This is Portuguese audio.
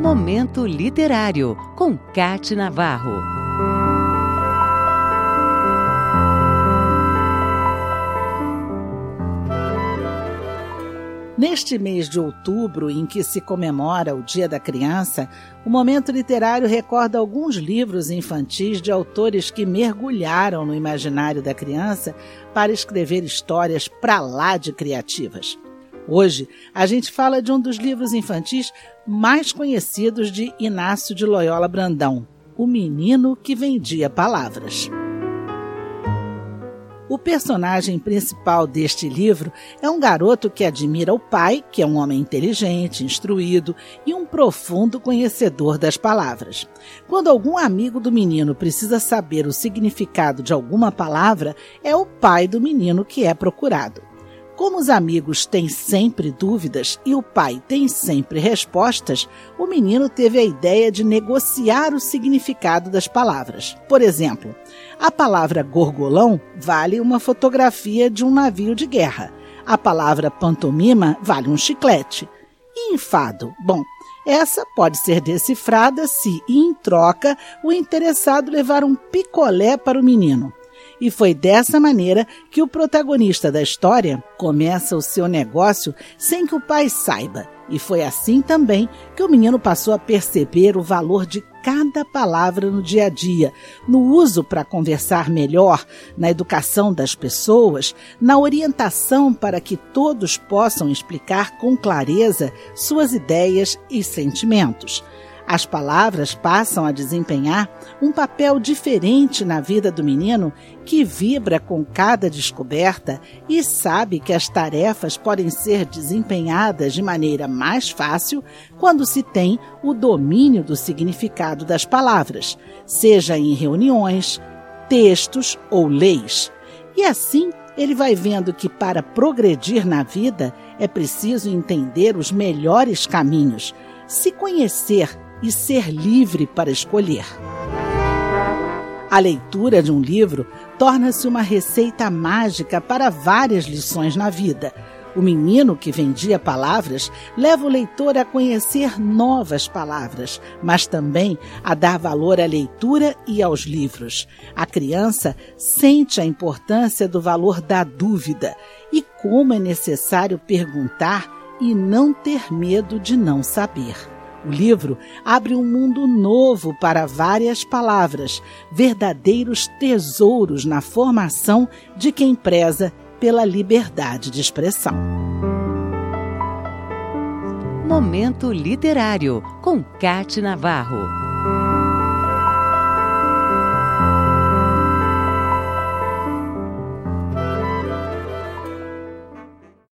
Momento Literário, com Cate Navarro. Neste mês de outubro, em que se comemora o Dia da Criança, o Momento Literário recorda alguns livros infantis de autores que mergulharam no imaginário da criança para escrever histórias pra lá de criativas. Hoje, a gente fala de um dos livros infantis mais conhecidos de Inácio de Loyola Brandão, O Menino que Vendia Palavras. O personagem principal deste livro é um garoto que admira o pai, que é um homem inteligente, instruído e um profundo conhecedor das palavras. Quando algum amigo do menino precisa saber o significado de alguma palavra, é o pai do menino que é procurado. Como os amigos têm sempre dúvidas e o pai tem sempre respostas, o menino teve a ideia de negociar o significado das palavras. Por exemplo, a palavra gorgolão vale uma fotografia de um navio de guerra. A palavra pantomima vale um chiclete. E enfado? Bom, essa pode ser decifrada se, em troca, o interessado levar um picolé para o menino. E foi dessa maneira que o protagonista da história começa o seu negócio sem que o pai saiba. E foi assim também que o menino passou a perceber o valor de cada palavra no dia a dia, no uso para conversar melhor, na educação das pessoas, na orientação para que todos possam explicar com clareza suas ideias e sentimentos. As palavras passam a desempenhar um papel diferente na vida do menino que vibra com cada descoberta e sabe que as tarefas podem ser desempenhadas de maneira mais fácil quando se tem o domínio do significado das palavras, seja em reuniões, textos ou leis. E assim ele vai vendo que para progredir na vida é preciso entender os melhores caminhos, se conhecer e ser livre para escolher. A leitura de um livro torna-se uma receita mágica para várias lições na vida. O menino que vendia palavras leva o leitor a conhecer novas palavras, mas também a dar valor à leitura e aos livros. A criança sente a importância do valor da dúvida e como é necessário perguntar e não ter medo de não saber. O livro abre um mundo novo para várias palavras, verdadeiros tesouros na formação de quem preza pela liberdade de expressão. Momento Literário, com Cate Navarro.